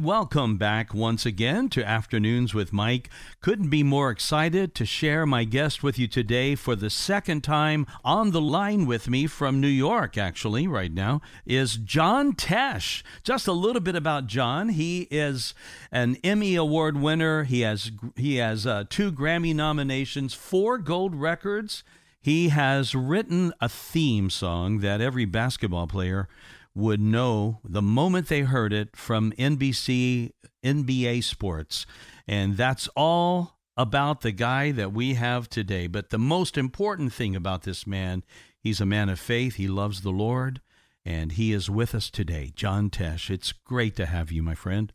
Welcome back once again to Afternoons with Mike. Couldn't be more excited to share my guest with you today for the second time on the line with me from New York, actually, right now, is John Tesh. Just a little bit about John. He is an Emmy Award winner. He has he has uh, two Grammy nominations, four gold records. He has written a theme song that every basketball player would know the moment they heard it from NBC, NBA Sports. And that's all about the guy that we have today. But the most important thing about this man, he's a man of faith. He loves the Lord, and he is with us today. John Tesh, it's great to have you, my friend.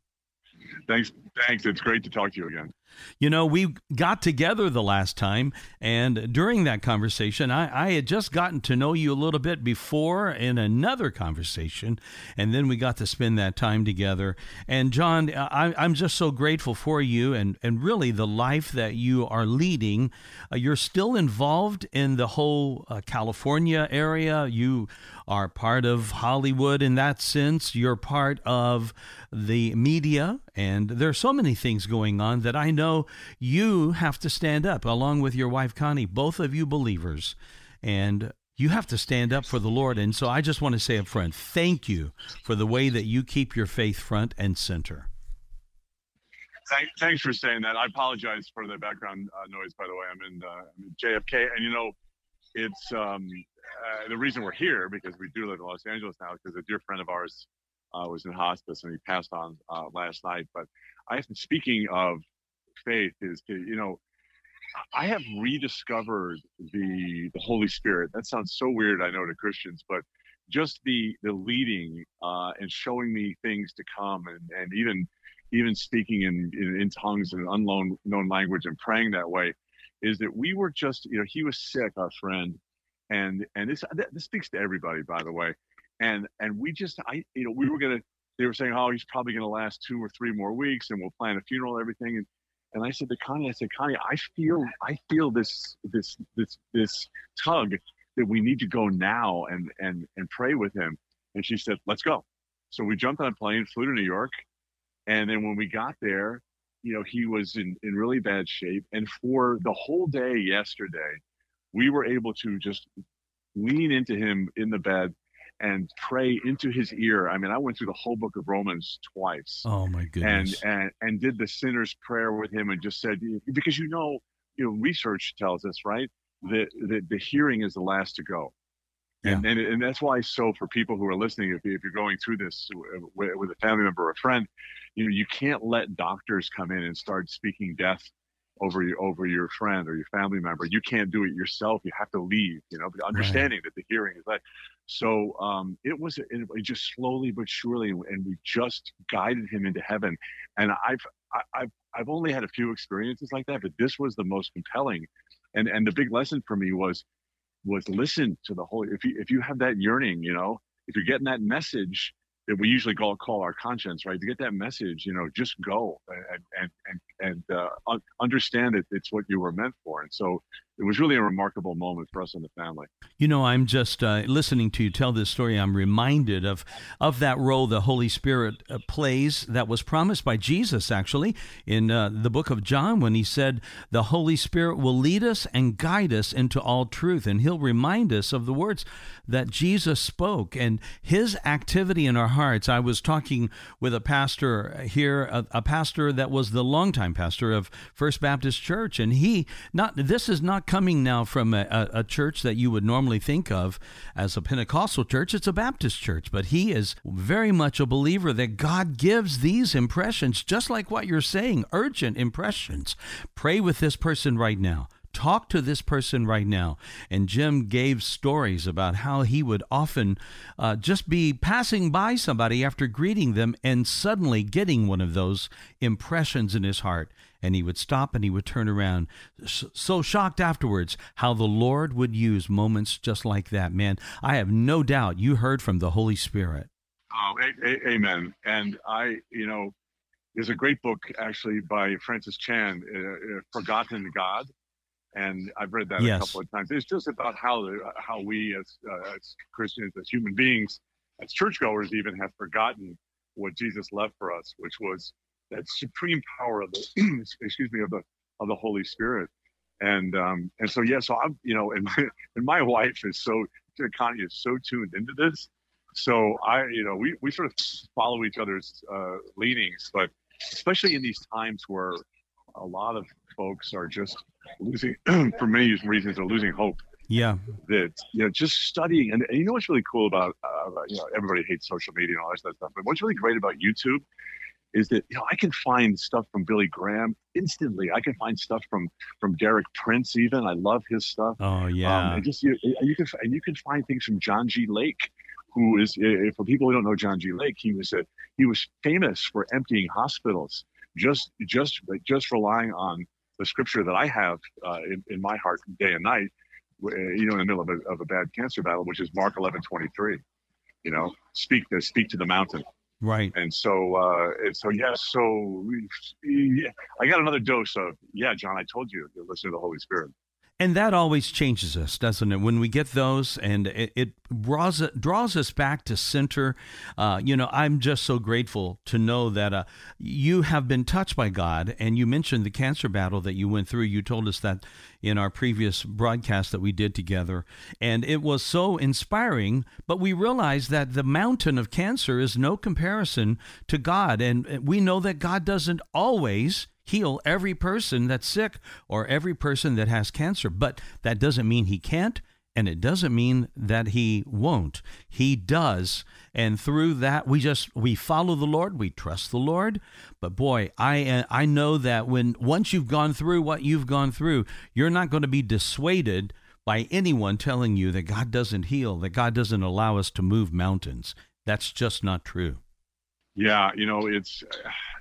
Thanks. Thanks. It's great to talk to you again. You know, we got together the last time, and during that conversation, I, I, had just gotten to know you a little bit before in another conversation, and then we got to spend that time together. And John, I, am just so grateful for you and, and really the life that you are leading. Uh, you're still involved in the whole uh, California area. You are part of Hollywood in that sense. You're part of the media, and there are so many things going on that I know you have to stand up along with your wife Connie, both of you believers, and you have to stand up for the Lord. And so I just want to say up front, thank you for the way that you keep your faith front and center. thanks for saying that. I apologize for the background uh, noise. By the way, I'm in, uh, I'm in JFK, and you know, it's um, uh, the reason we're here because we do live in Los Angeles now because a dear friend of ours uh, was in hospice and he passed on uh, last night. But I have speaking of faith is to you know I have rediscovered the the Holy Spirit. That sounds so weird, I know to Christians, but just the the leading uh, and showing me things to come, and and even even speaking in in, in tongues and unknown known language and praying that way, is that we were just you know he was sick, our friend, and and this this speaks to everybody, by the way. And and we just I you know we were gonna they were saying oh he's probably gonna last two or three more weeks and we'll plan a funeral and everything and and I said to Connie I said Connie I feel I feel this this this this tug that we need to go now and and and pray with him. And she said let's go. So we jumped on a plane flew to New York. And then when we got there you know he was in in really bad shape. And for the whole day yesterday we were able to just lean into him in the bed and pray into his ear. I mean, I went through the whole book of Romans twice. Oh my goodness. And and and did the sinner's prayer with him and just said because you know, you know, research tells us, right? that the, the hearing is the last to go. And, yeah. and, and that's why so for people who are listening if, if you're going through this with, with a family member or a friend you know you can't let doctors come in and start speaking death over your over your friend or your family member. You can't do it yourself. You have to leave. You know, but understanding right. that the hearing is like. So um, it was it, it just slowly but surely, and we just guided him into heaven. And I've I, I've I've only had a few experiences like that, but this was the most compelling. And and the big lesson for me was was listen to the Holy. If you if you have that yearning, you know, if you're getting that message, that we usually call call our conscience, right? To get that message, you know, just go and and and, and uh, understand that it's what you were meant for. And so it was really a remarkable moment for us in the family. You know, I'm just uh, listening to you tell this story. I'm reminded of of that role the Holy Spirit uh, plays that was promised by Jesus, actually, in uh, the book of John, when he said, "The Holy Spirit will lead us and guide us into all truth," and He'll remind us of the words that Jesus spoke and His activity in our hearts. I was talking with a pastor here, a, a pastor that was the longtime pastor of First Baptist Church, and he not this is not coming now from a, a, church that you would normally think of as a Pentecostal church. It's a Baptist church, but he is very much a believer that God gives these impressions, just like what you're saying, urgent impressions. Pray with this person right now. Talk to this person right now. And Jim gave stories about how he would often uh, just be passing by somebody after greeting them and suddenly getting one of those impressions in his heart and he would stop and he would turn around, so shocked afterwards how the Lord would use moments just like that. Man, I have no doubt you heard from the Holy Spirit. Oh, a- a- amen. And I, you know, there's a great book actually by Francis Chan, uh, uh, Forgotten God. And I've read that yes. a couple of times. It's just about how the, how we as, uh, as Christians, as human beings, as churchgoers, even have forgotten what Jesus left for us, which was that supreme power of the excuse me of the of the Holy Spirit. And um, and so yeah, so I'm you know, and my and my wife is so Connie is so tuned into this. So I you know we we sort of follow each other's uh, leanings, but especially in these times where a lot of folks are just losing for many reasons are losing hope yeah. That you know, just studying, and, and you know what's really cool about uh, you know everybody hates social media and all that stuff, but what's really great about YouTube is that you know I can find stuff from Billy Graham instantly. I can find stuff from from Derek Prince even. I love his stuff. Oh yeah. Um, and just you, you can and you can find things from John G. Lake, who is for people who don't know John G. Lake, he was a he was famous for emptying hospitals just just just relying on the scripture that I have uh, in, in my heart day and night you know, in the middle of a, of a bad cancer battle, which is Mark 11, 23, you know, speak to, speak to the mountain. Right. And so, uh, and so, yeah, so yeah, I got another dose of, yeah, John, I told you to listen to the Holy Spirit. And that always changes us, doesn't it? When we get those, and it, it draws, draws us back to center. Uh, you know, I'm just so grateful to know that uh, you have been touched by God. And you mentioned the cancer battle that you went through. You told us that in our previous broadcast that we did together. And it was so inspiring. But we realized that the mountain of cancer is no comparison to God. And we know that God doesn't always heal every person that's sick or every person that has cancer. But that doesn't mean he can't, and it doesn't mean that he won't. He does. And through that, we just we follow the Lord, we trust the Lord. But boy, I uh, I know that when once you've gone through what you've gone through, you're not going to be dissuaded by anyone telling you that God doesn't heal, that God doesn't allow us to move mountains. That's just not true. Yeah, you know, it's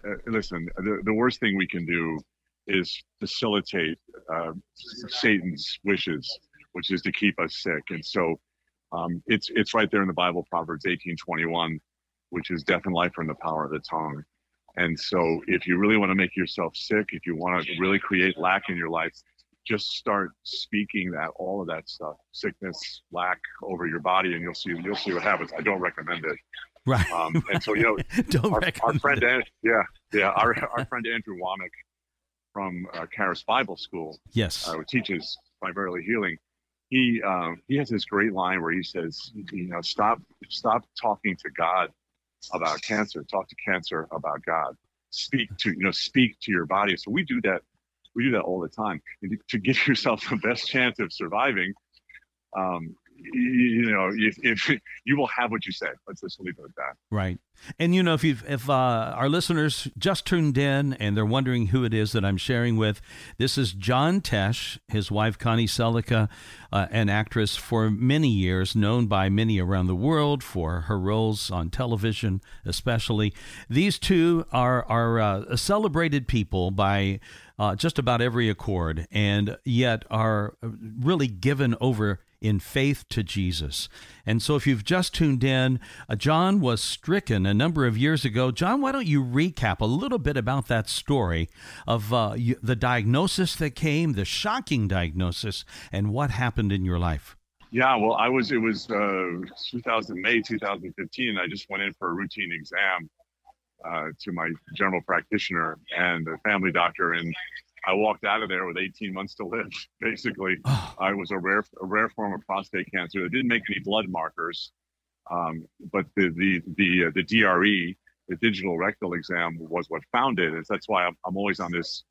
uh, listen. The, the worst thing we can do is facilitate uh, Satan's wishes, which is to keep us sick. And so, um, it's it's right there in the Bible, Proverbs eighteen twenty one, which is death and life are in the power of the tongue. And so, if you really want to make yourself sick, if you want to really create lack in your life, just start speaking that all of that stuff, sickness, lack over your body, and you'll see you'll see what happens. I don't recommend it. Right. Um, and so, you know, our, our, friend, it. yeah, yeah, our, our friend Andrew Wommack from uh, Charis Bible School, yes, uh, who teaches primarily healing. He um, he has this great line where he says, you know, stop stop talking to God about cancer. Talk to cancer about God. Speak to you know, speak to your body. So we do that. We do that all the time. And to give yourself the best chance of surviving, um, you know, if, if, you will have what you say. Let's just leave it at that. Right. And you know, if you if uh, our listeners just tuned in and they're wondering who it is that I'm sharing with, this is John Tesh, his wife Connie Sellecca, uh, an actress for many years, known by many around the world for her roles on television, especially. These two are are uh, celebrated people by uh, just about every accord, and yet are really given over in faith to Jesus. And so, if you've just tuned in, uh, John was stricken a number of years ago. John, why don't you recap a little bit about that story of uh, you, the diagnosis that came, the shocking diagnosis, and what happened in your life? Yeah, well, I was, it was uh, 2000, May 2015. I just went in for a routine exam uh, to my general practitioner and a family doctor. And I walked out of there with 18 months to live. Basically, oh. I was a rare a rare form of prostate cancer. that didn't make any blood markers, um, but the the the uh, the DRE, the digital rectal exam, was what found it. And that's why I'm, I'm always on this.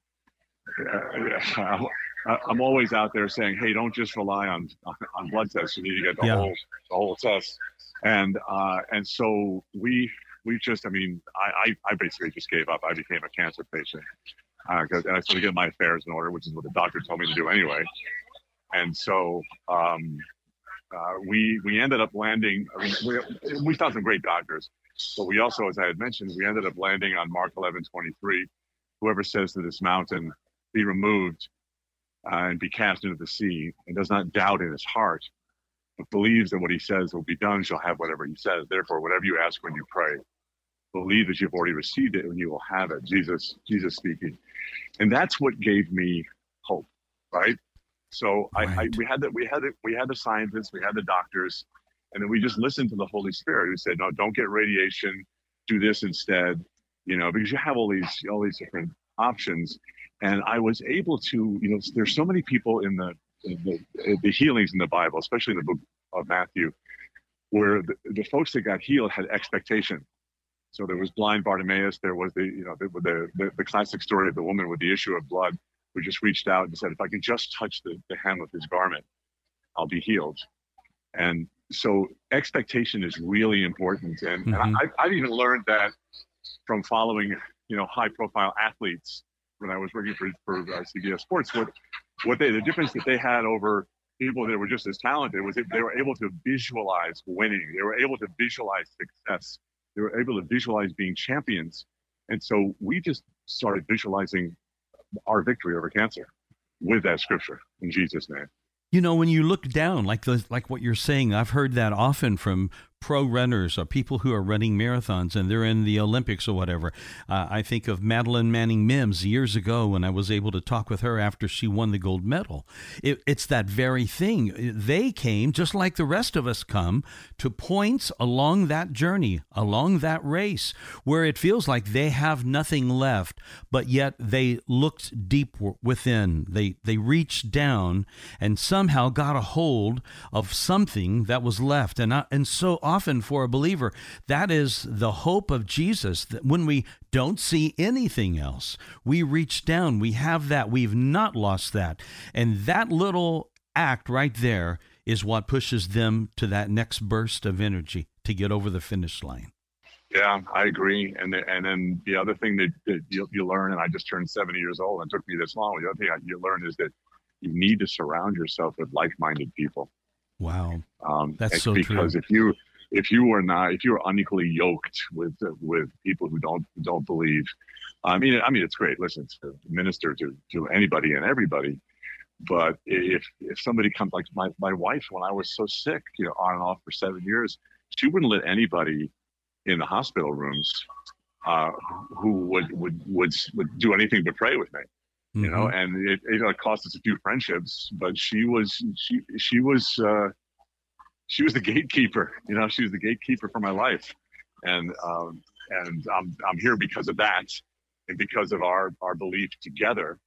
Uh, I'm always out there saying, "Hey, don't just rely on on blood tests. You need to get the yeah. whole the whole test." And uh, and so we we just, I mean, I, I, I basically just gave up. I became a cancer patient uh, and I started get my affairs in order, which is what the doctor told me to do anyway. And so um, uh, we we ended up landing. I mean, we we found some great doctors, but we also, as I had mentioned, we ended up landing on Mark 11:23. Whoever says to this mountain, "Be removed uh, and be cast into the sea," and does not doubt in his heart, but believes that what he says will be done, shall have whatever he says. Therefore, whatever you ask when you pray, believe that you've already received it and you will have it. Jesus, Jesus speaking. And that's what gave me hope, right? So right. I, I, we had that we had it we had the scientists, we had the doctors, and then we just listened to the Holy Spirit who said, No, don't get radiation, do this instead, you know, because you have all these all these different options. And I was able to, you know, there's so many people in the in the, the healings in the Bible, especially in the book of Matthew, where the, the folks that got healed had expectation. So there was blind Bartimaeus. There was the, you know, the, the, the, the classic story of the woman with the issue of blood who just reached out and said, if I can just touch the, the hem of his garment, I'll be healed. And so expectation is really important. And, mm-hmm. and I, I've even learned that from following, you know, high profile athletes when I was working for, for uh, CBS Sports. What, what they, the difference that they had over people that were just as talented was they were able to visualize winning. They were able to visualize success. They were able to visualize being champions. And so we just started visualizing our victory over cancer with that scripture in Jesus' name. You know, when you look down, like the, like what you're saying, I've heard that often from pro runners or people who are running marathons and they're in the Olympics or whatever. Uh, I think of Madeline Manning Mims years ago when I was able to talk with her after she won the gold medal. It, it's that very thing. They came, just like the rest of us come, to points along that journey, along that race, where it feels like they have nothing left, but yet they looked deep within. They, they reached down and somehow got a hold of something that was left. And, I, and so often, often for a believer, that is the hope of Jesus. That when we don't see anything else, we reach down. We have that. We've not lost that. And that little act right there is what pushes them to that next burst of energy to get over the finish line. Yeah, I agree. And the, and then the other thing that, that you, you learn, and I just turned 70 years old, and it took me this long. The other thing you learn is that you need to surround yourself with like-minded people. Wow, um, that's so because true. Because if you if you are not if you are unequally yoked with with people who don't don't believe i mean i mean it's great. Listen to minister to to anybody and everybody. But if if somebody comes like my, my wife when i was so sick you know on and off for seven years she wouldn't let anybody in the hospital rooms uh, who would would would would do anything but pray with me you mm-hmm. know and it, it cost us a few friendships but she was she she was uh she was the gatekeeper. You know, she was the gatekeeper for my life, and um, and I'm I'm here because of that, and because of our our belief together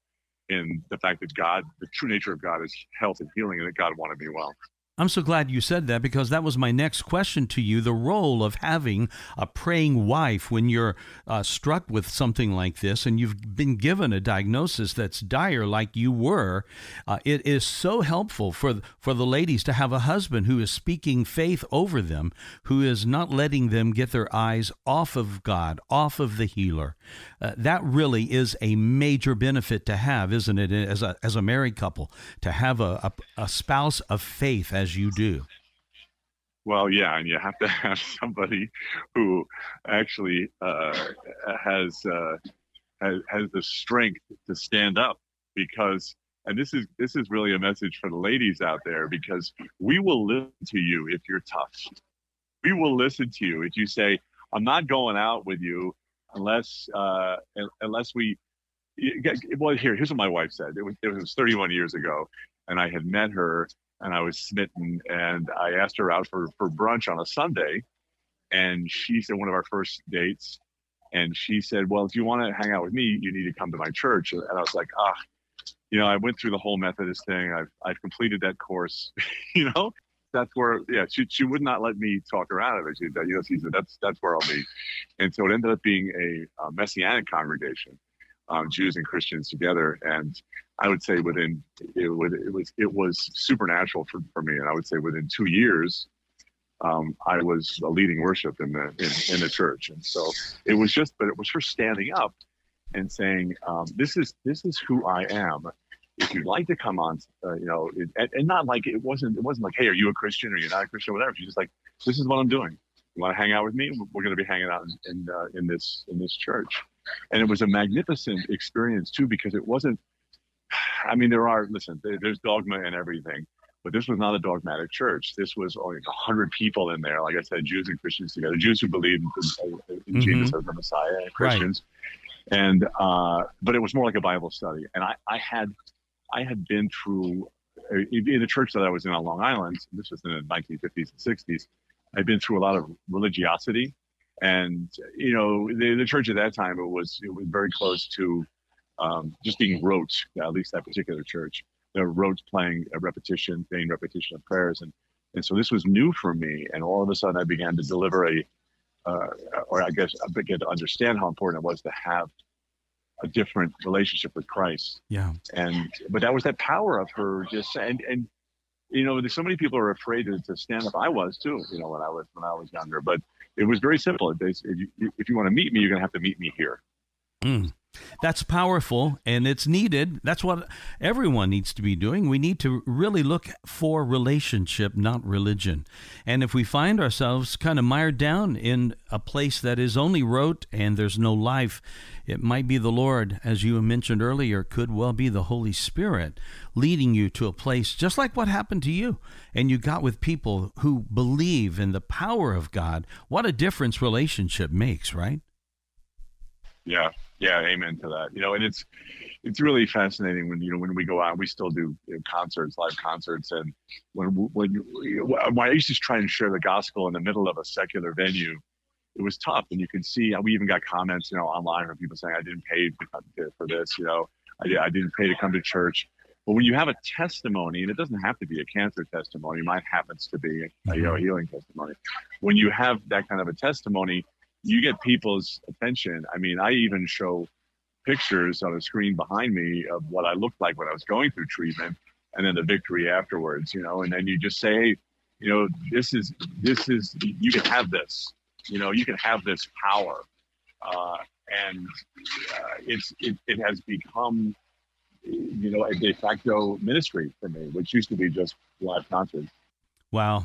in the fact that God, the true nature of God, is health and healing, and that God wanted me well. I'm so glad you said that because that was my next question to you. The role of having a praying wife when you're uh, struck with something like this and you've been given a diagnosis that's dire, like you were. Uh, it is so helpful for, for the ladies to have a husband who is speaking faith over them, who is not letting them get their eyes off of God, off of the healer. Uh, that really is a major benefit to have, isn't it, as a, as a married couple, to have a, a, a spouse of faith as you do. Well, yeah, and you have to have somebody who actually uh, has, uh, has has the strength to stand up because and this is this is really a message for the ladies out there because we will listen to you if you're tough. We will listen to you if you say, "I'm not going out with you unless uh, unless we." Well, here here's what my wife said. It was it was 31 years ago, and I had met her and I was smitten. And I asked her out for, for brunch on a Sunday. And she said, one of our first dates. And she said, Well, if you want to hang out with me, you need to come to my church. And I was like, Ah, you know, I went through the whole Methodist thing. I've, I've completed that course, you know? That's where, yeah, she, she would not let me talk her out of it. She, you know, she said, that's, that's where I'll be. And so it ended up being a, a messianic congregation, um, Jews and Christians together. And I would say within it, would, it was it was supernatural for, for me, and I would say within two years, um, I was a leading worship in the in, in, the church, and so it was just, but it was her standing up and saying, um, "This is this is who I am." If you'd like to come on, uh, you know, it, and, and, not like it wasn't it wasn't like, "Hey, are you a Christian or you're not a Christian?" or whatever. She's just like, "This is what I'm doing. You want to hang out with me? We're going to be hanging out in in, uh, in this in this church." And it was a magnificent experience too because it wasn't I mean, there are, listen, there's dogma and everything, but this was not a dogmatic church. This was only a 100 people in there. Like I said, Jews and Christians together, Jews who believed in, in mm-hmm. Jesus as the Messiah, and Christians. Right. And, uh, but it was more like a Bible study. And I, I had, I had been through, uh, in the church that I was in on Long Island, this was in the 1950s and 60s, I'd been through a lot of religiosity And you know, the, the church at that time it was it was very close to um, just being rote. At least that particular church, the rote playing a repetition, playing repetition of prayers, and and so this was new for me. And all of a sudden, I began to deliver a, uh, or I guess I began to understand how important it was to have a different relationship with Christ. Yeah. And but that was that power of her just and and you know, there's so many people are afraid to, to stand up. I was too, you know, when I was when I was younger. But it was very simple. If you, if you want to meet me, you're going to have to meet me here. Mm. That's powerful and it's needed. That's what everyone needs to be doing. We need to really look for relationship, not religion. And if we find ourselves kind of mired down in a place that is only rote and there's no life, it might be the Lord, as you mentioned earlier, could well be the Holy Spirit leading you to a place just like what happened to you. And you got with people who believe in the power of God. What a difference relationship makes, right? Yeah, yeah, amen to that. You know, and it's it's really fascinating when you know when we go out, we still do you know, concerts, live concerts, and when when, when I used to try and share the gospel in the middle of a secular venue, it was tough, and you can see we even got comments, you know, online from people saying I didn't pay for this, you know, I, I didn't pay to come to church. But when you have a testimony, and it doesn't have to be a cancer testimony, mine happens to be a, you know, a mm-hmm. healing testimony. When you have that kind of a testimony, you get people's attention. I mean, I even show pictures on a screen behind me of what I looked like when I was going through treatment and then the victory afterwards, you know, and then you just say, hey, you know, this is, this is, you can have this, you know, you can have this power. Uh, and uh, it's, it, it has become, you know, a de facto ministry for me, which used to be just live concerts. Wow.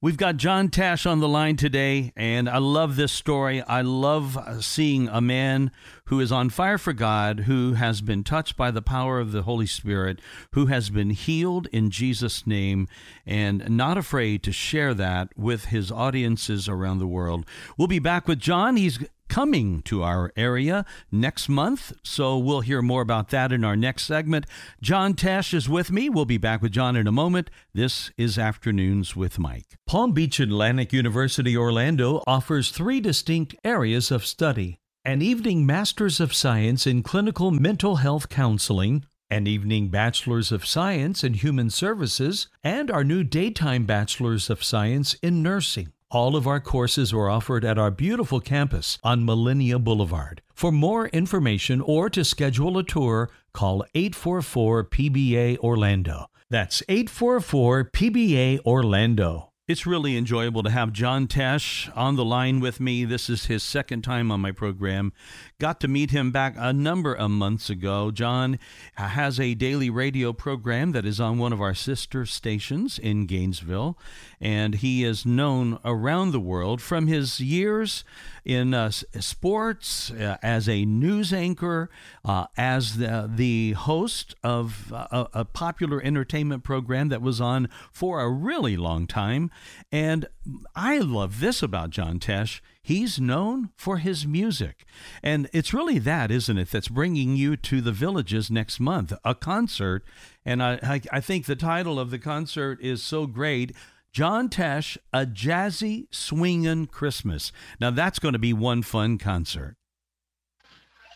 We've got John Tesh on the line today, and I love this story. I love uh, seeing a man who is on fire for God, who has been touched by the power of the Holy Spirit, who has been healed in Jesus' name, and not afraid to share that with his audiences around the world. We'll be back with John. He's coming to our area next month. So we'll hear more about that in our next segment. John Tesh is with me. We'll be back with John in a moment. This is Afternoons with Mike. Palm Beach Atlantic University Orlando offers three distinct areas of study an evening Master's of Science in Clinical Mental Health Counseling, an evening Bachelor's of Science in Human Services, and our new daytime Bachelor's of Science in Nursing. All of our courses are offered at our beautiful campus on Millenia Boulevard. For more information or to schedule a tour, call 844 PBA Orlando. That's 844 PBA Orlando. It's really enjoyable to have John Tesh on the line with me. This is his second time on my program. Got to meet him back a number of months ago. John has a daily radio program that is on one of our sister stations in Gainesville, and he is known around the world from his years in uh, sports, uh, as a news anchor, uh, as the, the host of uh, a, a popular entertainment program that was on for a really long time. And I love this about John Tesh. He's known for his music. And it's really that, isn't it, that's bringing you to the villages next month, a concert. And I, I, think the title of the concert is so great. John Tesh, a jazzy swingin' Christmas. Now that's going to be one fun concert.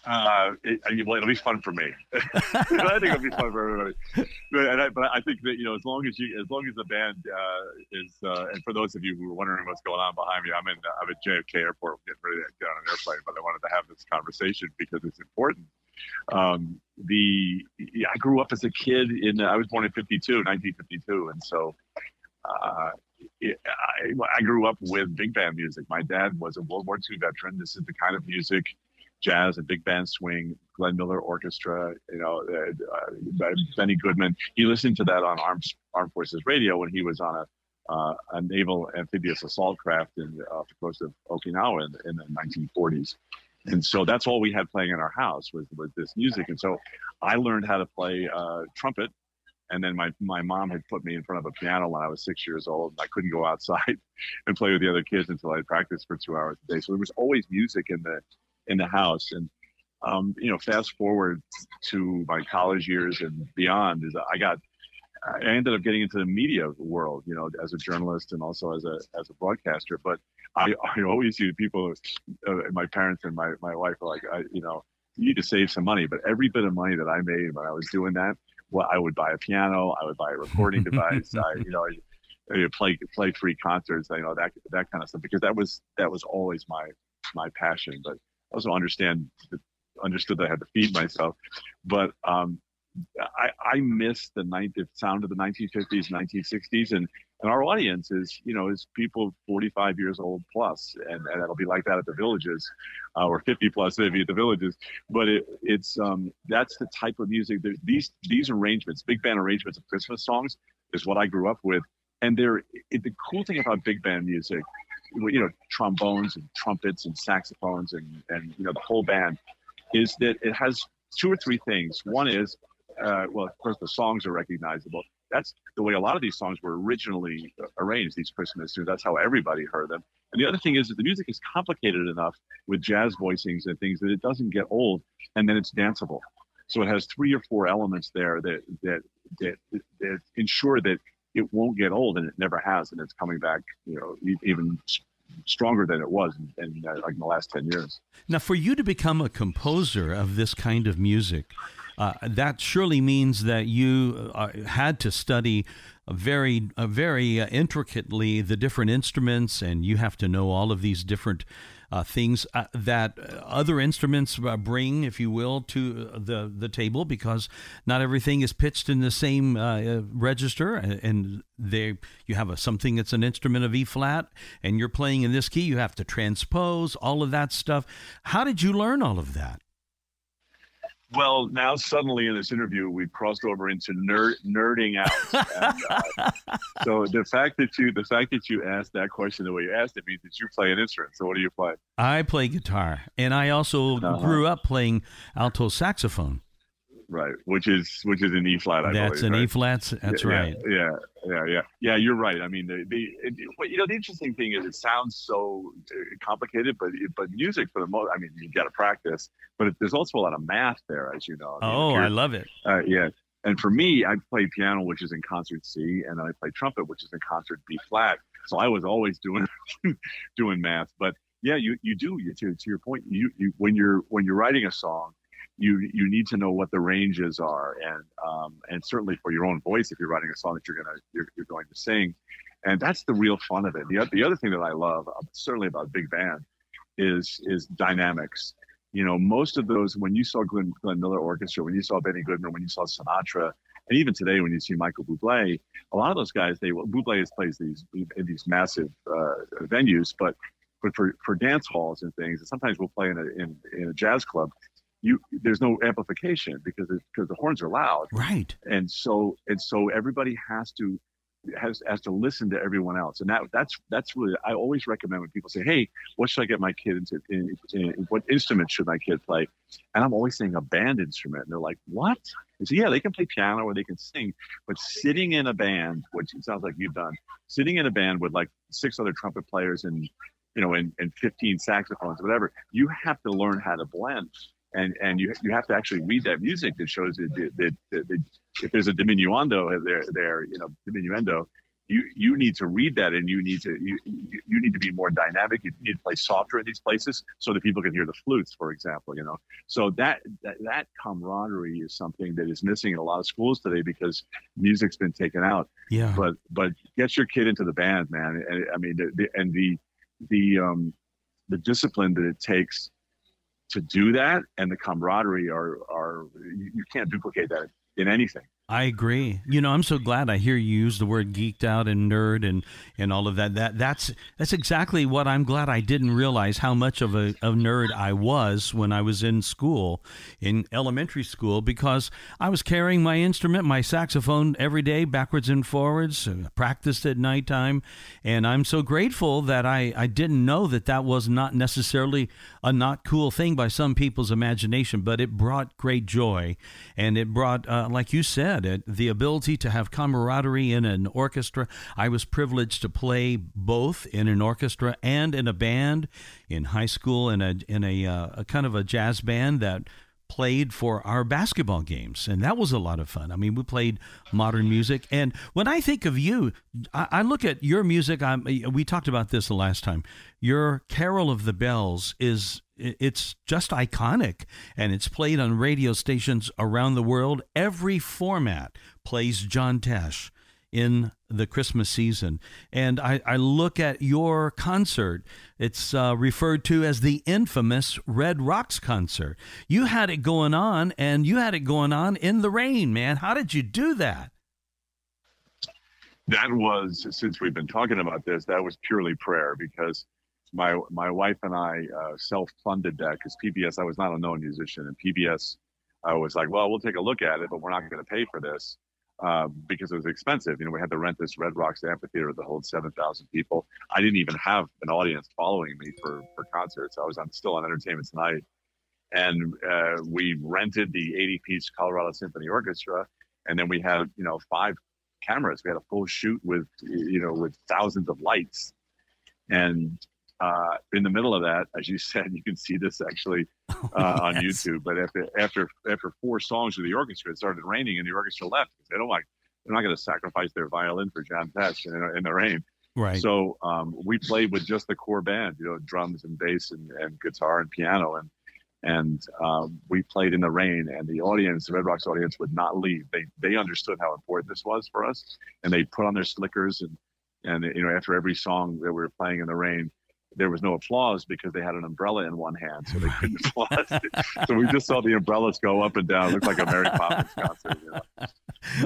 Uh, it, it'll be fun for me. I think it'll be fun for everybody. But, I, but I think that you know, as long as you, as long as the band uh, is, uh, and for those of you who are wondering what's going on behind me, I'm in, I'm at JFK Airport, getting ready to get on an airplane. But I wanted to have this conversation because it's important. Um, the I grew up as a kid in, I was born in 52, 1952, and so. Uh, it, I, I grew up with big band music. My dad was a World War II veteran. This is the kind of music jazz and big band swing, Glenn Miller Orchestra, you know, uh, uh, Benny Goodman. He listened to that on Armed, Armed Forces Radio when he was on a uh, a naval amphibious assault craft in, uh, off the coast of Okinawa in, in, the 1940s. And so that's all we had playing in our house was, was this music. And so I learned how to play uh, trumpet. And then my, my mom had put me in front of a piano when I was six years old. And I couldn't go outside and play with the other kids until I practiced for two hours a day. So there was always music in the in the house. And um, you know, fast forward to my college years and beyond, is I got I ended up getting into the media world, you know, as a journalist and also as a as a broadcaster. But I, I always see people, uh, my parents and my, my wife are like, I, you know, you need to save some money. But every bit of money that I made when I was doing that, well, I would buy a piano, I would buy a recording device, I, you know, I, I play play free concerts, you know, that that kind of stuff, because that was that was always my my passion. But also understand understood that I had to feed myself. But um, I, I miss the, night, the sound of the 1950s, 1960s, and and our audience is you know is people 45 years old plus, and, and it'll be like that at the villages, uh, or 50 plus maybe at the villages. But it, it's um, that's the type of music these these arrangements, big band arrangements of Christmas songs, is what I grew up with. And they're the cool thing about big band music, you know, trombones and trumpets and saxophones and and you know the whole band, is that it has two or three things. One is uh, well, of course, the songs are recognizable. That's the way a lot of these songs were originally arranged, these Christmas tunes. That's how everybody heard them. And the other thing is that the music is complicated enough with jazz voicings and things that it doesn't get old and then it's danceable. So it has three or four elements there that, that, that, that ensure that it won't get old and it never has. And it's coming back, you know, even stronger than it was in, in uh, like in the last 10 years. Now, for you to become a composer of this kind of music, uh, that surely means that you uh, had to study very, uh, very uh, intricately the different instruments, and you have to know all of these different uh, things uh, that other instruments uh, bring, if you will, to the the table because not everything is pitched in the same uh, register, and they you have a, something that's an instrument of E flat, and you're playing in this key. You have to transpose all of that stuff. How did you learn all of that? Well, now suddenly in this interview, we've crossed over into nerd nerding out. and, uh, so the fact that you the fact that you asked that question the way you asked it means that you play an instrument. So what do you play? I play guitar, and I also uh-huh. grew up playing alto saxophone right. Which is which is an E flat. That's believe, an right? E flat. That's yeah, right. Yeah, yeah, yeah, yeah. You're right. I mean, the the it, you know the interesting thing is it sounds so uh, complicated, but but music for the most. I mean, you got to practice, but it, there's also a lot of math there, as you know. Oh, I love it. Uh, yeah. And for me, I play piano, which is in concert C, and I play trumpet, which is in concert B flat. So I was always doing doing math. But yeah, you you do you to to your point. You you when you're when you're writing a song, you you need to know what the ranges are, and um, and certainly for your own voice, if you're writing a song that you're gonna you're, you're going to sing, and that's the real fun of it. The the other thing that I love, uh, certainly about big band, is is dynamics. You know, most of those when you saw Glenn, Glenn Miller Orchestra, when you saw Benny Goodman, when you saw Sinatra, and even today when you see Michael Bublé, a lot of those guys they Bublé plays these in these massive uh, venues, but but for, for dance halls and things, and sometimes we'll play in a in, in a jazz club you there's no amplification because because the horns are loud. Right. And so and so everybody has to has has to listen to everyone else. And that that's that's really i always recommend when people say hey what should i get my kid into in, in, in, what instrument should my kid play? And i'm always saying a band instrument. And they're like what? I say, yeah they can play piano or they can sing but sitting in a band which it sounds like you've done sitting in a band with like six other trumpet players and you know and, and 15 saxophones whatever you have to learn how to blend and and you you have to actually read that music that shows that, that, that, that if there's a diminuendo there there you know diminuendo you you need to read that and you need to you you need to be more dynamic. You need to play softer in these places so that people can hear the flutes for example you know. So that that, that camaraderie is something that is missing in a lot of schools today because music's been taken out. Yeah. But but get your kid into the band man. And i mean the, the, and the the um the discipline that it takes to do that and the camaraderie are are you can't duplicate that in anything I agree. You know, I'm so glad I hear you use the word geeked out and nerd and, and all of that. That that's that's exactly what I'm glad I didn't realize how much of a, a nerd I was when I was in school, in elementary school, because I was carrying my instrument, my saxophone, every day, backwards and forwards, uh, practiced at nighttime, and I'm so grateful that I, I didn't know that that was not necessarily a not cool thing by some people's imagination, but it brought great joy, and it brought, uh, like you said said, it, the ability to have camaraderie in an orchestra. I was privileged to play both in an orchestra and in a band in high school in a in a, uh, a kind of a jazz band that played for our basketball games, and that was a lot of fun. I mean, we played modern music, and when I think of you, I, I look at your music. I'm, we talked about this the last time. Your "Carol of the Bells" is it's just iconic, and it's played on radio stations around the world. Every format plays John Tesh in the Christmas season. And I, I look at your concert, it's uh, referred to as the infamous Red Rocks concert. You had it going on, and you had it going on in the rain, man. How did you do that? That was, since we've been talking about this, that was purely prayer because my my wife and I uh, self funded that because PBS, I was not a known musician, and PBS I was like, well, we'll take a look at it, but we're not going to pay for this uh, because it was expensive. You know, we had to rent this Red Rocks amphitheater that holds 7,000 people. I didn't even have an audience following me for, for concerts. I was on, still on Entertainment Tonight. And uh, we rented the 80 piece Colorado Symphony Orchestra. And then we had, you know, five cameras. We had a full shoot with, you know, with thousands of lights. And uh, in the middle of that, as you said, you can see this actually uh, on yes. YouTube. But after after after four songs with the orchestra, it started raining, and the orchestra left. They don't like they're not going to sacrifice their violin for John Tesh in, in the rain. Right. So um, we played with just the core band, you know, drums and bass and, and guitar and piano, and and um, we played in the rain. And the audience, the Red Rocks audience, would not leave. They they understood how important this was for us, and they put on their slickers and and you know after every song that we were playing in the rain, there was no applause because they had an umbrella in one hand, so they couldn't applaud. so we just saw the umbrellas go up and down. It looked like a Mary Poppins concert. You know?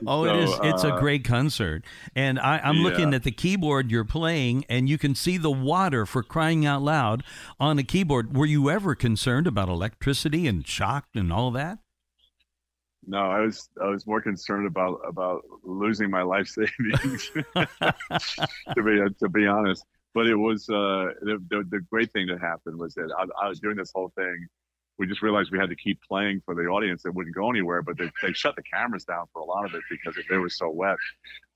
Oh, so, it is. It's uh, a great concert, and I, am yeah. looking at the keyboard you're playing, and you can see the water for crying out loud on the keyboard. Were you ever concerned about electricity and shock and all that? No, I was I was more concerned about about losing my life savings. to be to be honest, but it was uh, the, the, the great thing that happened was that I, I, was doing this whole thing. We just realized we had to keep playing for the audience that wouldn't go anywhere, but they, they shut the cameras down for a lot of it because it, they were so wet.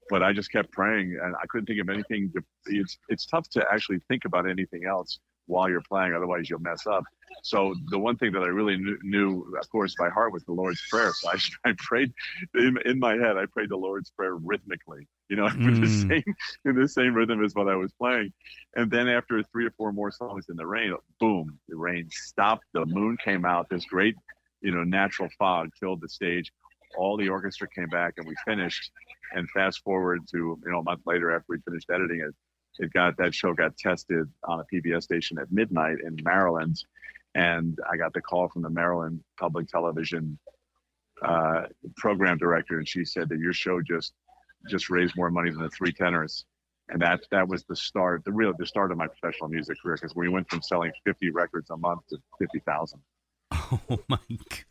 But I just kept praying, and I couldn't think of anything. To, it's it's tough to actually think about anything else while you're playing, otherwise you'll mess up. So the one thing that I really knew, knew, of course, by heart was the Lord's Prayer. So I, I prayed in, in my head. I prayed the Lord's Prayer rhythmically, you know, mm. the same in the same rhythm as what I was playing. And then after three or four more songs in the rain, boom, the rain stopped. The moon came out. This great, you know, natural fog filled the stage. All the orchestra came back, and we finished. And fast forward to you know a month later after we finished editing it, it got that show got tested on a PBS station at midnight in Maryland, and I got the call from the Maryland Public Television uh, program director, and she said that your show just just raised more money than the three tenors, and that that was the start, the real the start of my professional music career because we went from selling 50 records a month to 50,000. Oh my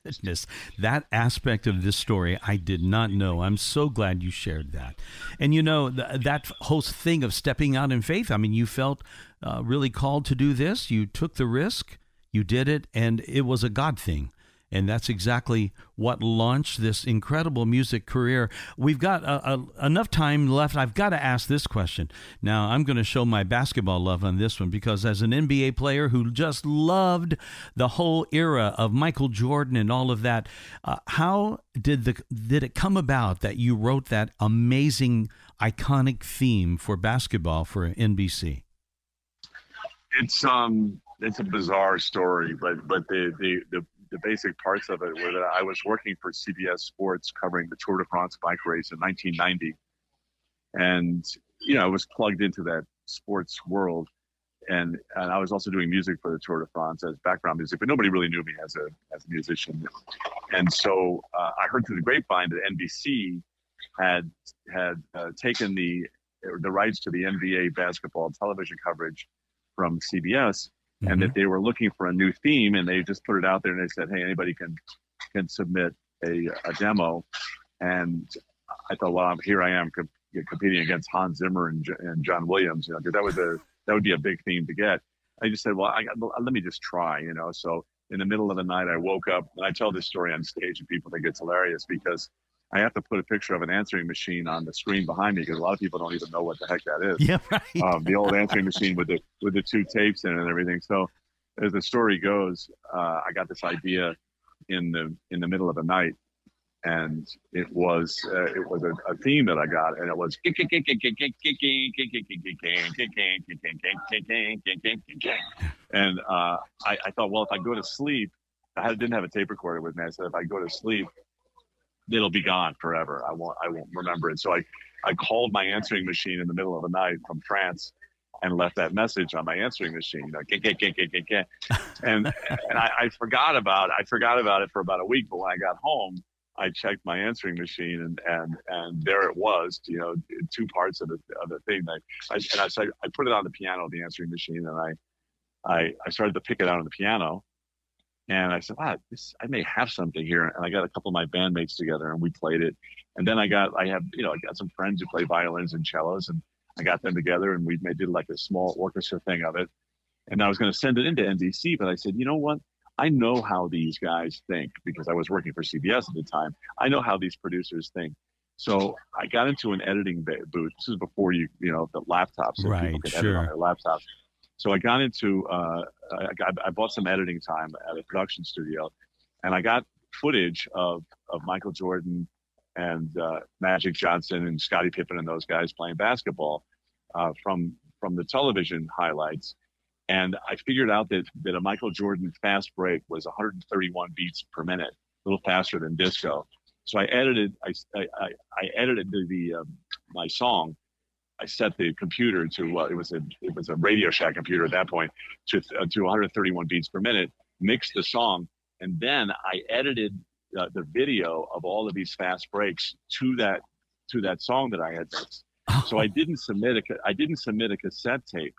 goodness. That aspect of this story I did not know. I'm so glad you shared that. And you know, th- that whole thing of stepping out in faith, I mean, you felt uh, really called to do this. You took the risk, you did it, and it was a God thing. And that's exactly what launched this incredible music career. We've got a, a, enough time left. I've got to ask this question. Now, I'm going to show my basketball love on this one because, as an NBA player who just loved the whole era of Michael Jordan and all of that, uh, how did the did it come about that you wrote that amazing, iconic theme for basketball for NBC? It's um it's a bizarre story, but but the the the the basic parts of it were that I was working for CBS Sports covering the Tour de France bike race in 1990, and you know I was plugged into that sports world, and and I was also doing music for the Tour de France as background music, but nobody really knew me as a as a musician, and so uh, I heard through the grapevine that NBC had had uh, taken the the rights to the NBA basketball television coverage from CBS mm-hmm. and that mm-hmm. they were looking for a new theme, and they just put it out there and they said, "Hey, anybody can can submit a, a demo." And I thought, well, here I am comp- competing against Hans Zimmer and, and John Williams, you know, because that was a that would be a big theme to get. I just said, well, I got, let me just try, you know. So in the middle of the night, I woke up and I tell this story on stage, and people think it's hilarious because I have to put a picture of an answering machine on the screen behind me because a lot of people don't even know what the heck that is. Yeah, right. Um, the old answering machine with the with the two tapes in it and everything. So as the story goes, uh, I got this idea in the in the middle of the night, and it was uh, it was a, a, theme that I got, and it was and uh, I, I thought, well, if I go to sleep, I didn't have a tape recorder with me. I said, if I go to sleep, it'll be gone forever. I won't I won't remember it. So I I called my answering machine in the middle of the night from France and left that message on my answering machine. and and I, I forgot about I forgot about it for about a week. But when I got home, I checked my answering machine and and and there it was. You know, two parts of the of the thing. I, I and I so I put it on the piano, the answering machine, and I I I started to pick it out on the piano. And I said, wow, this, I may have something here. And I got a couple of my bandmates together and we played it. And then I got, I have, you know, I got some friends who play violins and cellos and I got them together and we made did like a small orchestra thing of it. And I was going to send it into NBC, but I said, you know what? I know how these guys think because I was working for CBS at the time. I know how these producers think. So I got into an editing booth. This is before you, you know, the laptops. So right, sure. on their laptops. So I got into, uh, I, got, I bought some editing time at a production studio, and I got footage of of Michael Jordan and uh, Magic Johnson and Scottie Pippen and those guys playing basketball uh, from from the television highlights. And I figured out that, that a Michael Jordan fast break was 131 beats per minute, a little faster than disco. So I edited I, I, I edited the, the um, my song. I set the computer to uh, it was a it was a Radio Shack computer at that point to uh, to 131 beats per minute. Mixed the song, and then I edited uh, the video of all of these fast breaks to that to that song that I had mixed. So I didn't submit a I didn't submit a cassette tape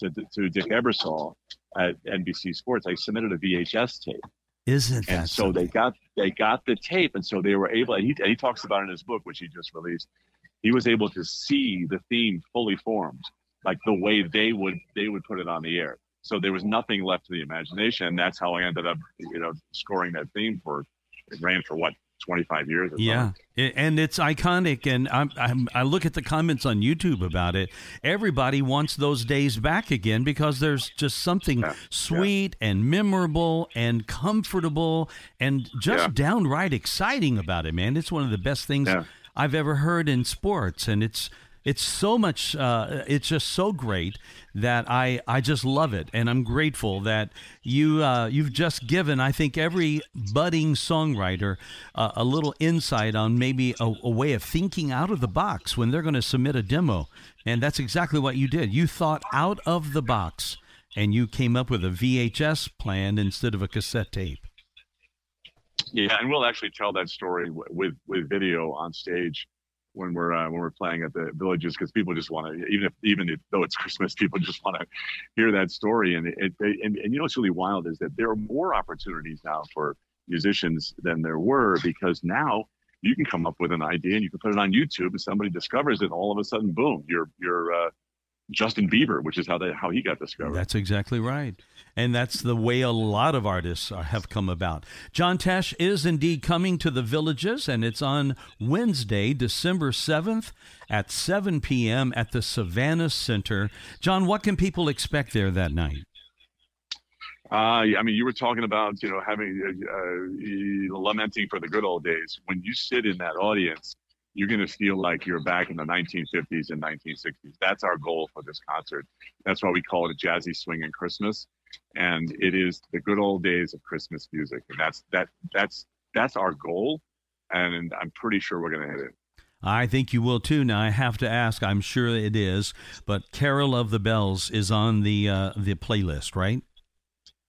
to to Dick Ebersol at NBC Sports. I submitted a VHS tape. Isn't that and so something? they got they got the tape, and so they were able. And he, and he talks about in his book, which he just released. He was able to see the theme fully formed, like the way they would they would put it on the air. So there was nothing left to the imagination, and that's how I ended up, you know, scoring that theme for. It ran for what 25 years. yeah, it, and it's iconic. And I'm, I'm, i look at the comments on YouTube about it. Everybody wants those days back again because there's just something yeah. sweet yeah. and memorable and comfortable and just yeah. downright exciting about it, man. It's one of the best things I've ever heard in sports, and it's it's so much uh, it's just so great that I I just love it. And I'm grateful that you uh, you've just given I think every budding songwriter uh, a little insight on maybe a, a way of thinking out of the box when they're going to submit a demo. And that's exactly what you did. You thought out of the box and you came up with a VHS plan instead of a cassette tape yeah and we'll actually tell that story with with video on stage when we're uh, when we're playing at the villages because people just want to even if even if, though it's Christmas, people just want to hear that story. And it, it and, and you know what's really wild is that there are more opportunities now for musicians than there were because now you can come up with an idea and you can put it on YouTube and somebody discovers it. And all of a sudden, boom, you're you're uh, Justin Bieber, which is how they how he got discovered. That's exactly right, and that's the way a lot of artists have come about. John Tesh is indeed coming to the villages, and it's on Wednesday, December seventh at seven p.m. at the Savannah Center. John, what can people expect there that night? Uh, I mean, you were talking about you know having uh, uh, lamenting for the good old days. When you sit in that audience you're going to feel like you're back in the 1950s and 1960s. That's our goal for this concert. That's why we call it a jazzy swing and Christmas, and it is the good old days of Christmas music, and that's that that's that's our goal, and I'm pretty sure we're going to hit it. I think you will too. Now I have to ask. I'm sure it is, but "Carol of the Bells" is on the uh, the playlist, right?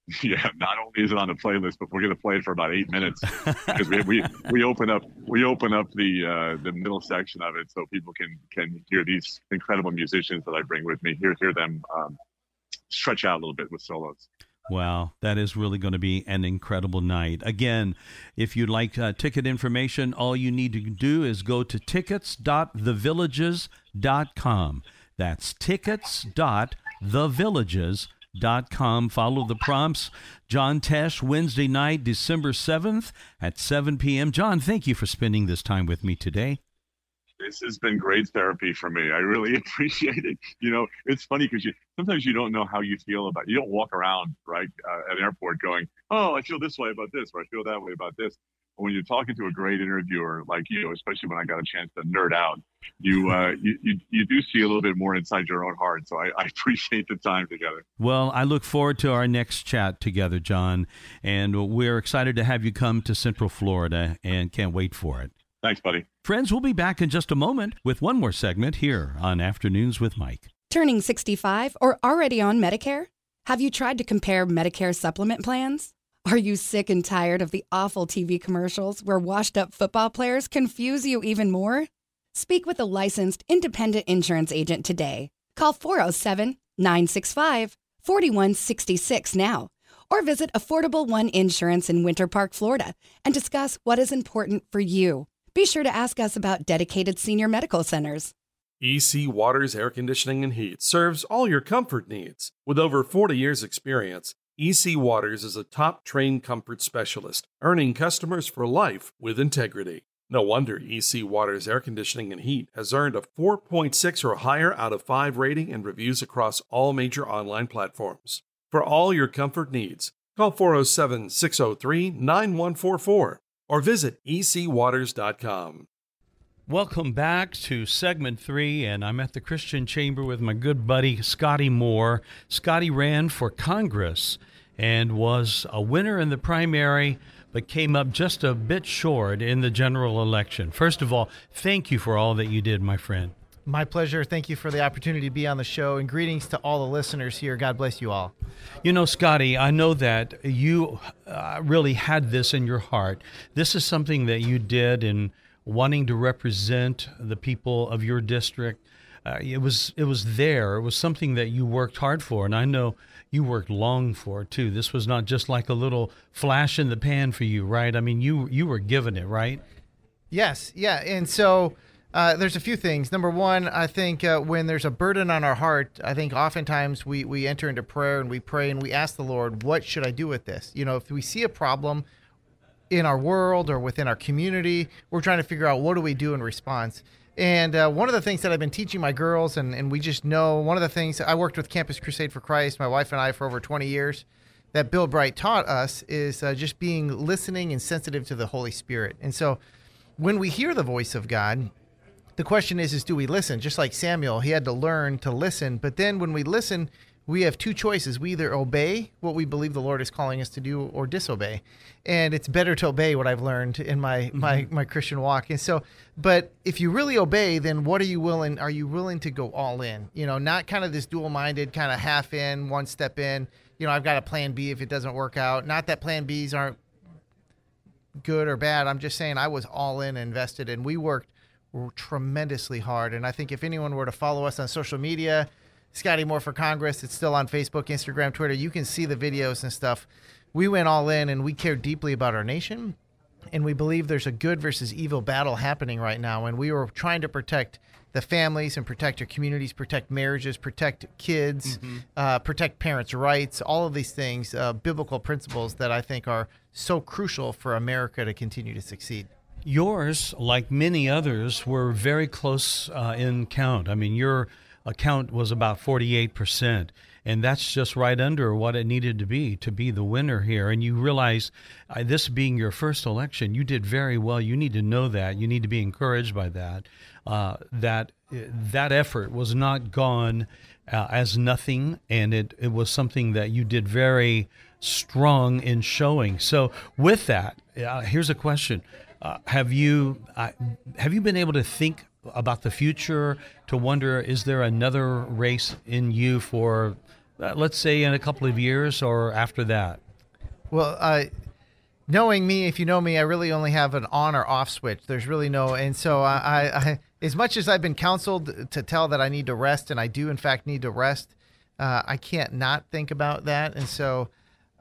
yeah, not only is it on the playlist, but we're going to play it for about eight minutes because we, we we open up we open up the uh, the middle section of it so people can can hear these incredible musicians that I bring with me. Hear hear them um, stretch out a little bit with solos. Wow, that is really going to be an incredible night. Again, if you'd like uh, ticket information, all you need to do is go to tickets.thevillages.com. That's tickets.thevillages.com com. Follow the prompts. John Tesh, Wednesday night, December 7th at 7 p.m. John, thank you for spending this time with me today. this has been great therapy for me. I really appreciate it. You know, it's funny because you sometimes you don't know how you feel about. It. You don't walk around right uh, at an airport going, "Oh, I feel this way about this," or "I feel that way about this." When you're talking to a great interviewer like you, especially when I got a chance to nerd out, you, uh, you, you, you do see a little bit more inside your own heart. So I, I appreciate the time together. Well, I look forward to our next chat together, John, and we're excited to have you come to Central Florida and can't wait for it. Thanks, buddy. Friends, we'll be back in just a moment with one more segment here on Afternoons with Mike. Turning 65 or already on Medicare? Have you tried to compare Medicare supplement plans? Are you sick and tired of the awful TV commercials where washed up football players confuse you even more? Speak with a licensed independent insurance agent today. Call 407 965 4166 now or visit Affordable One Insurance in Winter Park, Florida and discuss what is important for you. Be sure to ask us about dedicated senior medical centers. EC Waters Air Conditioning and Heat serves all your comfort needs. With over 40 years' experience, EC Waters is a top trained comfort specialist, earning customers for life with integrity. No wonder EC Waters Air Conditioning and Heat has earned a 4.6 or higher out of 5 rating and reviews across all major online platforms. For all your comfort needs, call 407 603 9144 or visit ecwaters.com. Welcome back to segment three, and I'm at the Christian Chamber with my good buddy Scotty Moore. Scotty ran for Congress and was a winner in the primary, but came up just a bit short in the general election. First of all, thank you for all that you did, my friend. My pleasure. Thank you for the opportunity to be on the show, and greetings to all the listeners here. God bless you all. You know, Scotty, I know that you uh, really had this in your heart. This is something that you did in wanting to represent the people of your district. Uh, it was it was there. It was something that you worked hard for, and I know you worked long for too. This was not just like a little flash in the pan for you, right? I mean, you you were given it, right? Yes, yeah, and so. Uh, there's a few things. Number one, I think uh, when there's a burden on our heart, I think oftentimes we, we enter into prayer and we pray and we ask the Lord, what should I do with this? You know, if we see a problem, in our world or within our community. We're trying to figure out what do we do in response. And uh, one of the things that I've been teaching my girls, and, and we just know one of the things I worked with Campus Crusade for Christ, my wife and I, for over 20 years, that Bill Bright taught us is uh, just being listening and sensitive to the Holy Spirit. And so when we hear the voice of God, the question is, is do we listen? Just like Samuel, he had to learn to listen. But then when we listen, we have two choices. We either obey what we believe the Lord is calling us to do or disobey. And it's better to obey what I've learned in my mm-hmm. my my Christian walk. And so but if you really obey, then what are you willing are you willing to go all in? You know, not kind of this dual-minded kind of half in, one step in. You know, I've got a plan B if it doesn't work out. Not that plan Bs aren't good or bad. I'm just saying I was all in invested and we worked tremendously hard. And I think if anyone were to follow us on social media, Scotty Moore for Congress. It's still on Facebook, Instagram, Twitter. You can see the videos and stuff. We went all in and we care deeply about our nation. And we believe there's a good versus evil battle happening right now. And we were trying to protect the families and protect our communities, protect marriages, protect kids, mm-hmm. uh, protect parents' rights, all of these things, uh, biblical principles that I think are so crucial for America to continue to succeed. Yours, like many others, were very close uh, in count. I mean, you're account was about 48%. And that's just right under what it needed to be to be the winner here. And you realize uh, this being your first election, you did very well. You need to know that. You need to be encouraged by that. Uh, that uh, that effort was not gone uh, as nothing, and it, it was something that you did very strong in showing. So, with that, uh, here's a question: uh, Have you have you been able to think about the future to wonder is there another race in you for uh, let's say in a couple of years or after that? Well knowing me if you know me i really only have an on or off switch. There's really no and so I, I, I as much as i've been counseled to tell that i need to rest and i do in fact need to rest uh, i can't not think about that. And so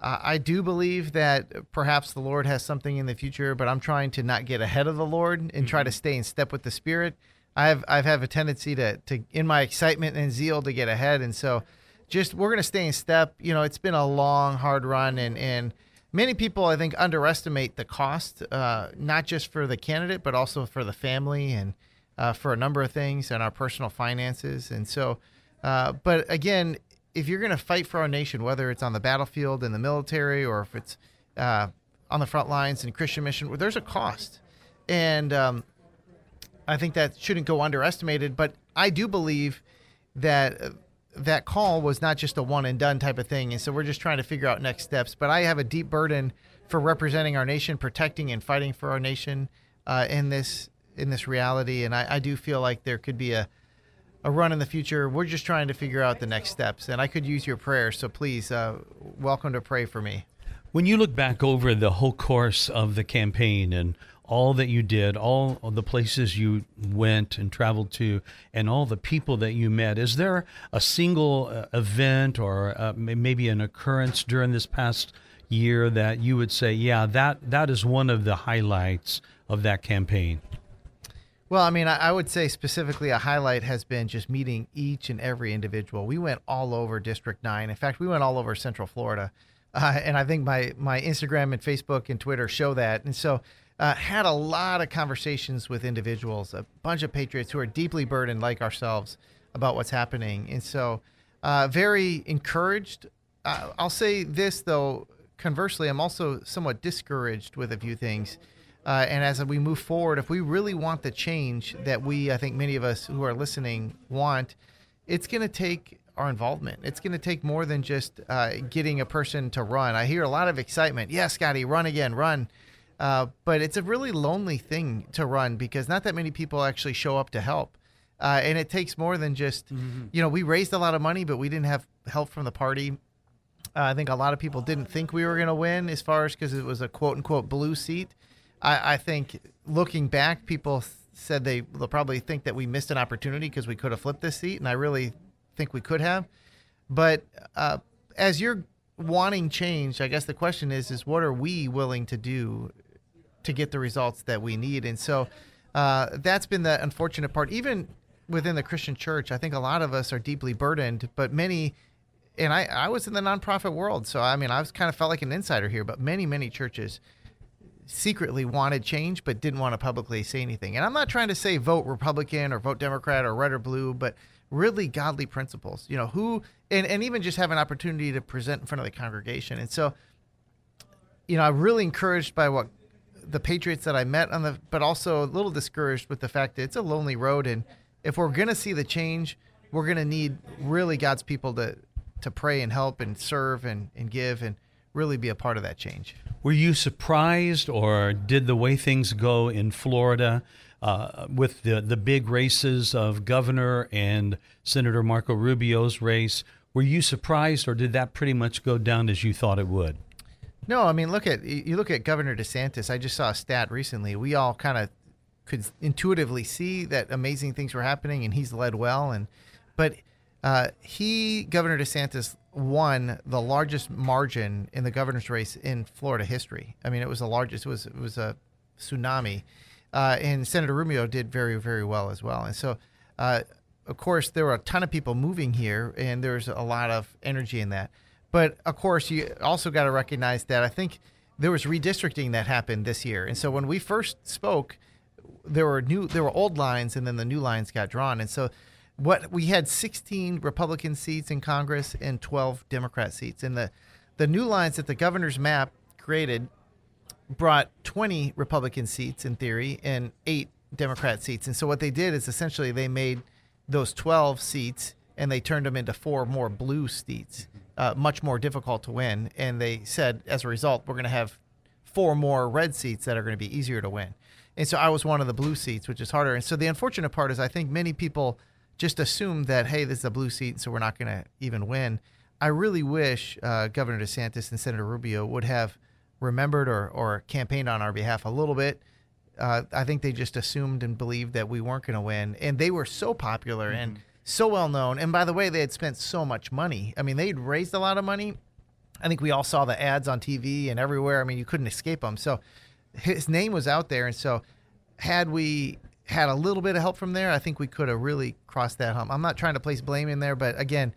uh, I do believe that perhaps the Lord has something in the future, but I'm trying to not get ahead of the Lord and mm-hmm. try to mm-hmm. stay in step with the Spirit. I've I've have a tendency to to in my excitement and zeal to get ahead, and so just we're gonna stay in step. You know, it's been a long, hard run, and and many people I think underestimate the cost, uh, not just for the candidate but also for the family and uh, for a number of things and our personal finances. And so, uh, but again, if you're going to fight for our nation, whether it's on the battlefield in the military or if it's uh, on the front lines in Christian mission, there's a cost. And um, I think that shouldn't go underestimated. But I do believe that uh, that call was not just a one and done type of thing. And so we're just trying to figure out next steps. But I have a deep burden for representing our nation, protecting and fighting for our nation uh, in this in this reality. And I, I do feel like there could be a a run in the future. We're just trying to figure out the next steps, and I could use your prayers. So please, uh, welcome to pray for me. When you look back over the whole course of the campaign and all that you did, all the places you went and traveled to, and all the people that you met, is there a single uh, event or uh, maybe an occurrence during this past year that you would say, yeah, that that is one of the highlights of that campaign? Well, I mean, I, I would say specifically a highlight has been just meeting each and every individual. We went all over District 9. In fact, we went all over Central Florida. Uh, and I think my, my Instagram and Facebook and Twitter show that. And so, uh, had a lot of conversations with individuals, a bunch of patriots who are deeply burdened, like ourselves, about what's happening. And so, uh, very encouraged. Uh, I'll say this, though, conversely, I'm also somewhat discouraged with a few things. Uh, and as we move forward, if we really want the change that we, I think many of us who are listening want, it's going to take our involvement. It's going to take more than just uh, getting a person to run. I hear a lot of excitement. Yes, Scotty, run again, run. Uh, but it's a really lonely thing to run because not that many people actually show up to help. Uh, and it takes more than just, mm-hmm. you know, we raised a lot of money, but we didn't have help from the party. Uh, I think a lot of people didn't think we were going to win as far as because it was a quote unquote blue seat. I, I think looking back, people said they will probably think that we missed an opportunity because we could have flipped this seat, and I really think we could have. But uh, as you're wanting change, I guess the question is: is what are we willing to do to get the results that we need? And so uh, that's been the unfortunate part. Even within the Christian church, I think a lot of us are deeply burdened, but many. And I, I was in the nonprofit world, so I mean, I was kind of felt like an insider here. But many, many churches secretly wanted change but didn't want to publicly say anything. And I'm not trying to say vote Republican or vote Democrat or red or blue, but really godly principles. You know, who and, and even just have an opportunity to present in front of the congregation. And so, you know, I'm really encouraged by what the Patriots that I met on the but also a little discouraged with the fact that it's a lonely road and if we're gonna see the change, we're gonna need really God's people to to pray and help and serve and, and give and really be a part of that change. Were you surprised, or did the way things go in Florida uh, with the, the big races of governor and Senator Marco Rubio's race? Were you surprised, or did that pretty much go down as you thought it would? No, I mean, look at you look at Governor DeSantis. I just saw a stat recently. We all kind of could intuitively see that amazing things were happening, and he's led well. And but uh, he, Governor DeSantis, won the largest margin in the governor's race in Florida history. I mean, it was the largest. It was it was a tsunami, uh, and Senator Rubio did very very well as well. And so, uh, of course, there were a ton of people moving here, and there's a lot of energy in that. But of course, you also got to recognize that I think there was redistricting that happened this year, and so when we first spoke, there were new there were old lines, and then the new lines got drawn, and so what we had 16 Republican seats in Congress and 12 Democrat seats. And the the new lines that the governor's map created brought 20 Republican seats in theory and eight Democrat seats. And so what they did is essentially they made those 12 seats and they turned them into four more blue seats, uh, much more difficult to win. And they said, as a result, we're going to have four more red seats that are going to be easier to win. And so I was one of the blue seats, which is harder. And so the unfortunate part is I think many people just assume that hey, this is a blue seat, so we're not going to even win. I really wish uh, Governor DeSantis and Senator Rubio would have remembered or, or campaigned on our behalf a little bit. Uh, I think they just assumed and believed that we weren't going to win, and they were so popular mm-hmm. and so well known. And by the way, they had spent so much money. I mean, they'd raised a lot of money. I think we all saw the ads on TV and everywhere. I mean, you couldn't escape them. So his name was out there, and so had we had a little bit of help from there, I think we could have really crossed that hump. I'm not trying to place blame in there, but again,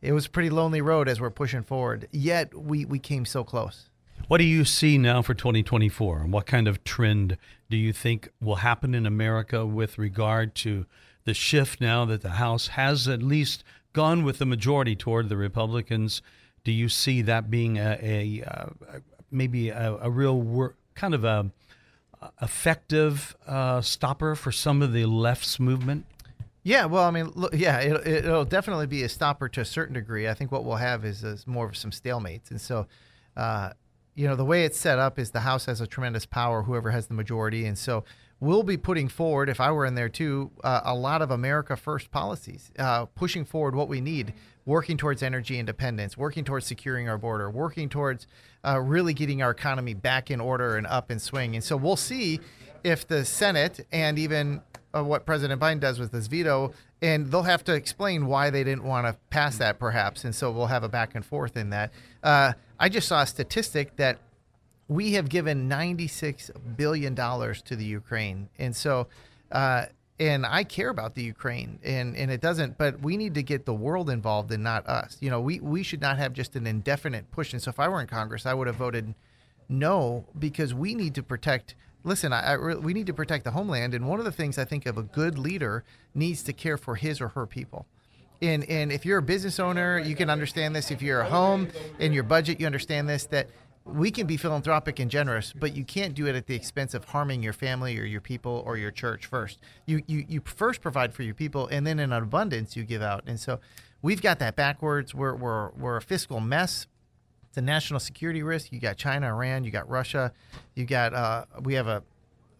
it was a pretty lonely road as we're pushing forward. Yet we we came so close. What do you see now for 2024? And what kind of trend do you think will happen in America with regard to the shift now that the House has at least gone with the majority toward the Republicans? Do you see that being a, a, a maybe a, a real wor- kind of a effective uh, stopper for some of the left's movement? Yeah, well, I mean, look, yeah, it, will definitely be a stopper to a certain degree. I think what we'll have is, is more of some stalemates, and so uh, you know, the way it's set up is the House has a tremendous power, whoever has the majority. And so we'll be putting forward, if I were in there too, uh, a lot of America First policies, uh, pushing forward what we need, working towards energy independence, working towards securing our border, working towards uh, really getting our economy back in order and up and swing. And so we'll see if the Senate and even uh, what President Biden does with this veto, and they'll have to explain why they didn't want to pass that, perhaps. And so we'll have a back and forth in that. Uh, I just saw a statistic that we have given $96 billion to the Ukraine. And so, uh, and I care about the Ukraine, and, and it doesn't, but we need to get the world involved and not us. You know, we, we should not have just an indefinite push. And so if I were in Congress, I would have voted no because we need to protect listen, I, I, we need to protect the homeland. And one of the things I think of a good leader needs to care for his or her people. And, and if you're a business owner, you can understand this. If you're a home in your budget, you understand this that we can be philanthropic and generous, but you can't do it at the expense of harming your family or your people or your church first. You, you, you first provide for your people, and then in abundance, you give out. And so we've got that backwards. We're, we're, we're a fiscal mess it's a national security risk. You got China, Iran, you got Russia, you got uh, we have a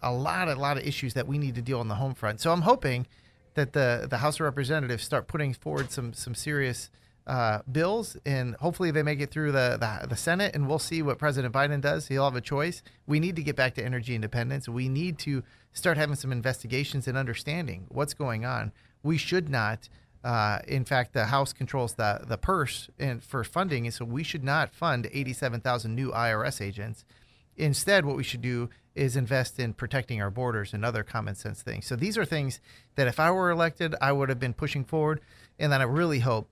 a lot, a lot of issues that we need to deal on the home front. So I'm hoping that the the House of Representatives start putting forward some some serious uh, bills, and hopefully they make it through the, the, the Senate, and we'll see what President Biden does. He'll have a choice. We need to get back to energy independence. We need to start having some investigations and understanding what's going on. We should not uh, in fact, the House controls the the purse and for funding, and so we should not fund 87,000 new IRS agents. Instead, what we should do is invest in protecting our borders and other common sense things. So these are things that if I were elected, I would have been pushing forward, and that I really hope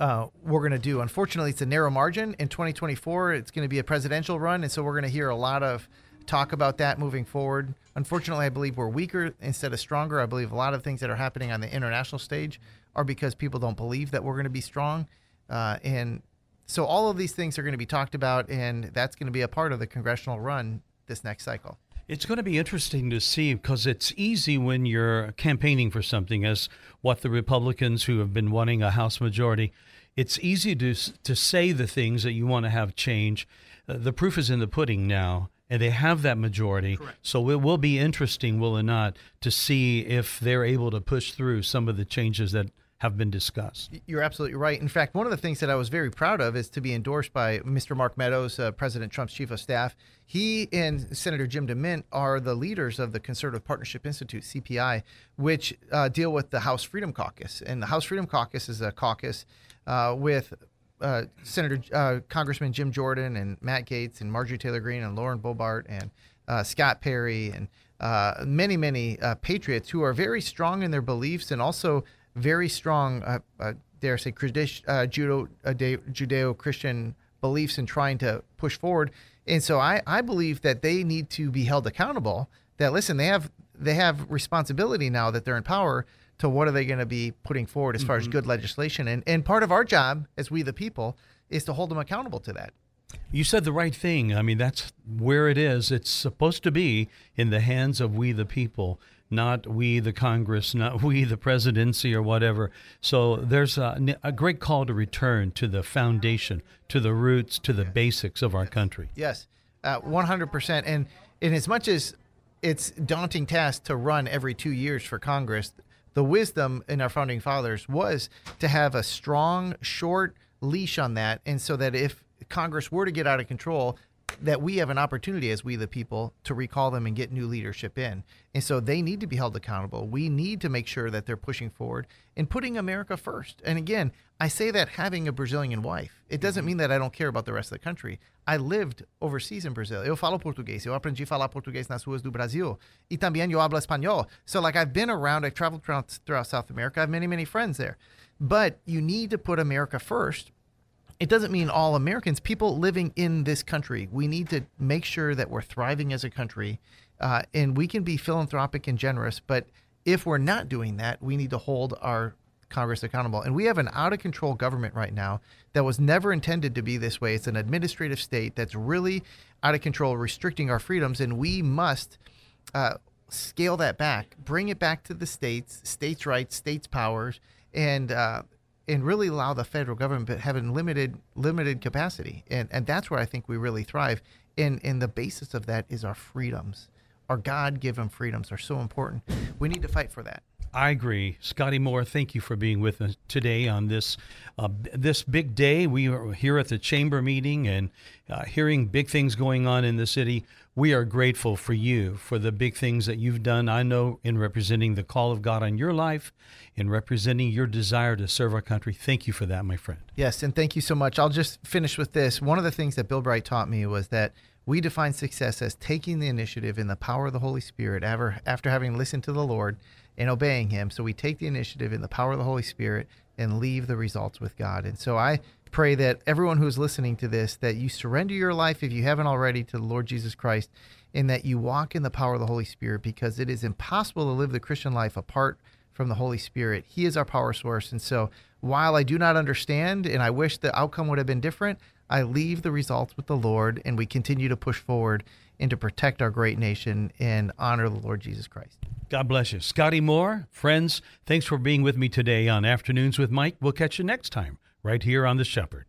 uh, we're going to do. Unfortunately, it's a narrow margin. In 2024, it's going to be a presidential run, and so we're going to hear a lot of talk about that moving forward. Unfortunately, I believe we're weaker instead of stronger. I believe a lot of things that are happening on the international stage are because people don't believe that we're going to be strong. Uh, and so all of these things are going to be talked about, and that's going to be a part of the congressional run this next cycle. It's going to be interesting to see because it's easy when you're campaigning for something, as what the Republicans who have been wanting a House majority, it's easy to to say the things that you want to have change. Uh, the proof is in the pudding now, and they have that majority. Correct. So it will be interesting, will it not, to see if they're able to push through some of the changes that have been discussed. You're absolutely right. In fact, one of the things that I was very proud of is to be endorsed by Mr. Mark Meadows, uh, President Trump's chief of staff. He and Senator Jim DeMint are the leaders of the Conservative Partnership Institute, CPI, which uh, deal with the House Freedom Caucus. And the House Freedom Caucus is a caucus uh, with uh, Senator uh, Congressman Jim Jordan and Matt Gaetz and Marjorie Taylor Greene and Lauren Boebert and uh, Scott Perry and many, many patriots who are very strong in their beliefs and also very strong, uh, dare I say, judo, Judeo-Christian beliefs in trying to push forward. And so I, I believe that they need to be held accountable. That listen, they have they have responsibility now that they're in power to what are they going to be putting forward as far mm-hmm. as good legislation. And, and part of our job as we the people is to hold them accountable to that. You said the right thing. I mean, that's where it is. It's supposed to be in the hands of we the people, not we the Congress, not we the presidency or whatever. So there's a, a great call to return to the foundation, to the roots, to the basics of our country. Yes, uh, 100%. And in as much as it's daunting task to run every two years for Congress, the wisdom in our founding fathers was to have a strong, short leash on that. And so that if Congress were to get out of control, that we have an opportunity as we the people to recall them and get new leadership in. And so they need to be held accountable. We need to make sure that they're pushing forward and putting America first. And again, I say that having a Brazilian wife. It doesn't mm-hmm. mean that I don't care about the rest of the country. I lived overseas in Brazil. Eu falo português. Eu aprendi a falar português nas ruas do Brasil. E também eu hablo espanhol. So like I've been around, I've traveled throughout, throughout South America. I have many, many friends there. But you need to put America first it doesn't mean all Americans, people living in this country. We need to make sure that we're thriving as a country, uh, and we can be philanthropic and generous. But if we're not doing that, we need to hold our Congress accountable. And we have an out of control government right now that was never intended to be this way. It's an administrative state that's really out of control, restricting our freedoms, and we must. Uh, scale that back, bring it back to the states, states' rights, states' powers, and uh, and really allow the federal government to have limited limited capacity. And and that's where I think we really thrive. And and the basis of that is our freedoms. Our God given freedoms are so important. We need to fight for that. I agree, Scotty Moore. Thank you for being with us today on this uh, this big day. We are here at the chamber meeting and uh, hearing big things going on in the city. We are grateful for you for the big things that you've done. I know in representing the call of God on your life, in representing your desire to serve our country. Thank you for that, my friend. Yes, and thank you so much. I'll just finish with this. One of the things that Bill Bright taught me was that we define success as taking the initiative in the power of the Holy Spirit after, after having listened to the Lord and obeying Him. So we take the initiative in the power of the Holy Spirit and leave the results with God. And so I pray that everyone who is listening to this, that you surrender your life, if you haven't already, to the Lord Jesus Christ, and that you walk in the power of the Holy Spirit because it is impossible to live the Christian life apart from the Holy Spirit. He is our power source. And so while I do not understand and I wish the outcome would have been different, I leave the results with the Lord and we continue to push forward and to protect our great nation and honor the Lord Jesus Christ. God bless you. Scotty Moore, friends, thanks for being with me today on Afternoons with Mike. We'll catch you next time right here on The Shepherd.